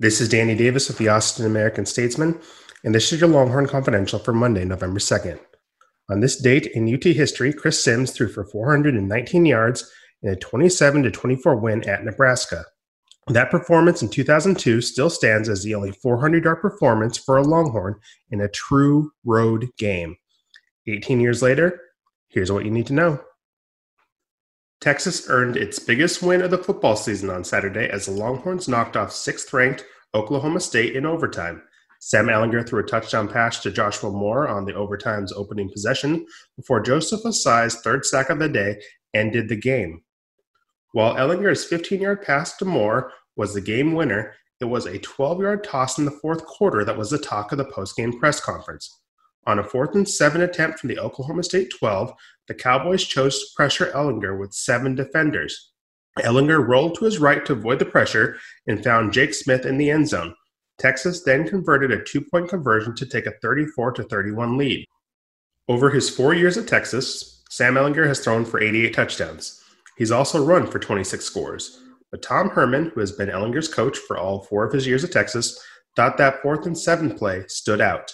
This is Danny Davis with the Austin American Statesman, and this is your Longhorn Confidential for Monday, November 2nd. On this date in UT history, Chris Simms threw for 419 yards in a 27 24 win at Nebraska. That performance in 2002 still stands as the only 400 yard performance for a Longhorn in a true road game. 18 years later, here's what you need to know. Texas earned its biggest win of the football season on Saturday as the Longhorns knocked off sixth ranked Oklahoma State in overtime. Sam Ehlinger threw a touchdown pass to Joshua Moore on the overtime's opening possession before Joseph Ossai's third sack of the day ended the game. While Ehlinger's 15 yard pass to Moore was the game winner, it was a 12 yard toss in the fourth quarter that was the talk of the post-game press conference. On a fourth and seven attempt from the Oklahoma State 12, the Cowboys chose to pressure Ehlinger with seven defenders. Ehlinger rolled to his right to avoid the pressure and found Jake Smith in the end zone. Texas then converted a two point conversion to take a 34 31 lead. Over his four years at Texas, Sam Ehlinger has thrown for 88 touchdowns. He's also run for 26 scores. But Tom Herman, who has been Ehlinger's coach for all four of his years at Texas, thought that fourth and seven play stood out.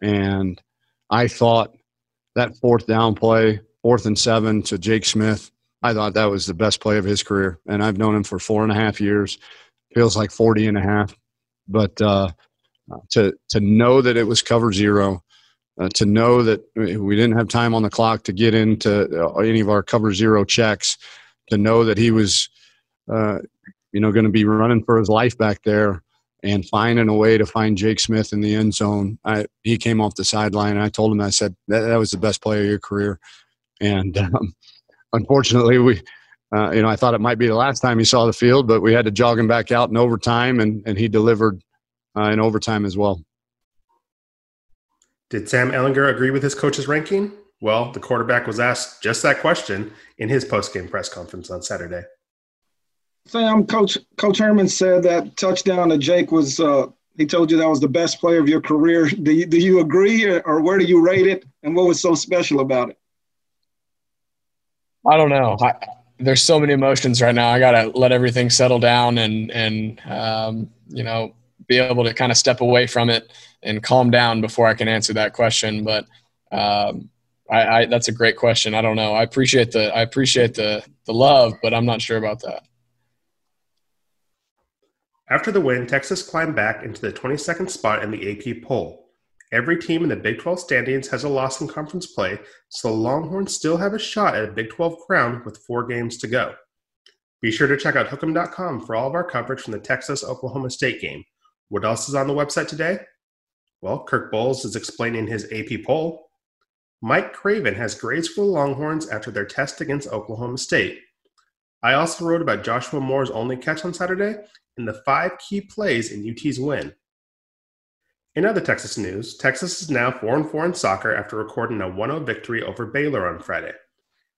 And I thought that fourth down play, fourth and seven to Jake Smith, I thought that was the best play of his career. And I've known him for four and a half years. Feels like 40 and a half. But uh, to, to know that it was cover zero, uh, to know that we didn't have time on the clock to get into uh, any of our cover zero checks, to know that he was, uh, you know, going to be running for his life back there and finding a way to find Jake Smith in the end zone. I, he came off the sideline, and I told him, I said, that, that was the best play of your career. And um, unfortunately, we, uh, you know, I thought it might be the last time he saw the field, but we had to jog him back out in overtime, and, and he delivered uh, in overtime as well. Did Sam Ehlinger agree with his coach's ranking? Well, the quarterback was asked just that question in his post-game press conference on Saturday. Sam, Coach Coach Herman said that touchdown to Jake was. Uh, he told you that was the best play of your career. Do you, do you agree, or where do you rate it, and what was so special about it? I don't know. I, there's so many emotions right now. I gotta let everything settle down and and um, you know be able to kind of step away from it and calm down before I can answer that question. But um, I, I, that's a great question. I don't know. I appreciate the I appreciate the the love, but I'm not sure about that. After the win, Texas climbed back into the 22nd spot in the AP poll. Every team in the Big 12 standings has a loss in conference play, so the Longhorns still have a shot at a Big 12 crown with four games to go. Be sure to check out Hook'em.com for all of our coverage from the Texas Oklahoma State game. What else is on the website today? Well, Kirk Bohls is explaining his AP poll. Mike Craven has grades for the Longhorns after their test against Oklahoma State. I also wrote about Joshua Moore's only catch on Saturday and the five key plays in UT's win. In other Texas news, Texas is now 4 4 in soccer after recording a 1 0 victory over Baylor on Friday.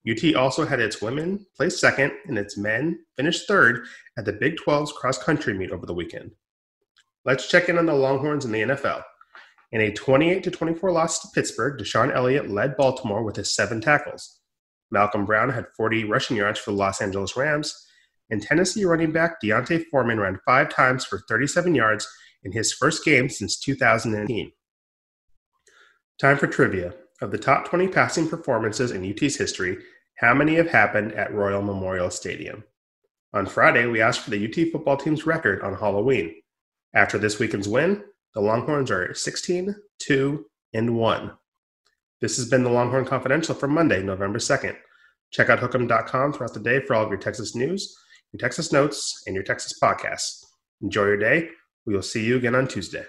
UT also had its women place second and its men finish third at the Big 12's cross country meet over the weekend. Let's check in on the Longhorns in the NFL. In a 28 24 loss to Pittsburgh, DeShon Elliott led Baltimore with his seven tackles. Malcolm Brown had 40 rushing yards for the Los Angeles Rams, and Tennessee running back D'Onta Foreman ran five times for 37 yards in his first game since 2018. Time for trivia. Of the top 20 passing performances in UT's history, how many have happened at Royal Memorial Stadium? On Friday, we asked for the UT football team's record on Halloween. After this weekend's win, the Longhorns are 16, 2, and 1. This has been the Longhorn Confidential for Monday, November 2nd. Check out hook'em.com throughout the day for all of your Texas news, your Texas notes, and your Texas podcasts. Enjoy your day. We will see you again on Tuesday.